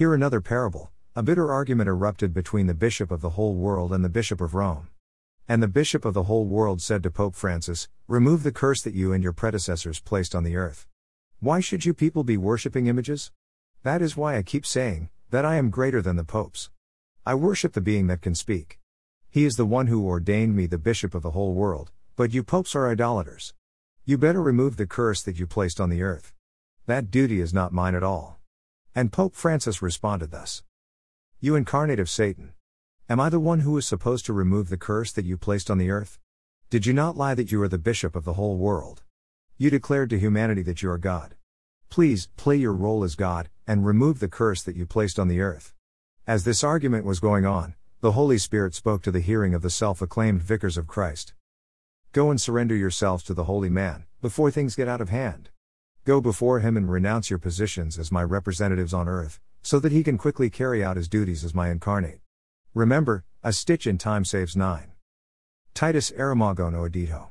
Hear another parable. A bitter argument erupted between the bishop of the whole world and the bishop of Rome. And the bishop of the whole world said to Pope Francis, Remove the curse that you and your predecessors placed on the earth. Why should you people be worshipping images? That is why I keep saying, that I am greater than the popes. I worship the being that can speak. He is the one who ordained me the bishop of the whole world, but you popes are idolaters. You better remove the curse that you placed on the earth. That duty is not mine at all. And Pope Francis responded thus You incarnate of Satan. Am I the one who is supposed to remove the curse that you placed on the earth? Did you not lie that you are the bishop of the whole world? You declared to humanity that you are God. Please, play your role as God, and remove the curse that you placed on the earth. As this argument was going on, the Holy Spirit spoke to the hearing of the self acclaimed vicars of Christ. Go and surrender yourselves to the holy man, before things get out of hand. Go before him and renounce your positions as my representatives on earth, so that he can quickly carry out his duties as my incarnate. Remember, a stitch in time saves nine. Titus Aramago no edito.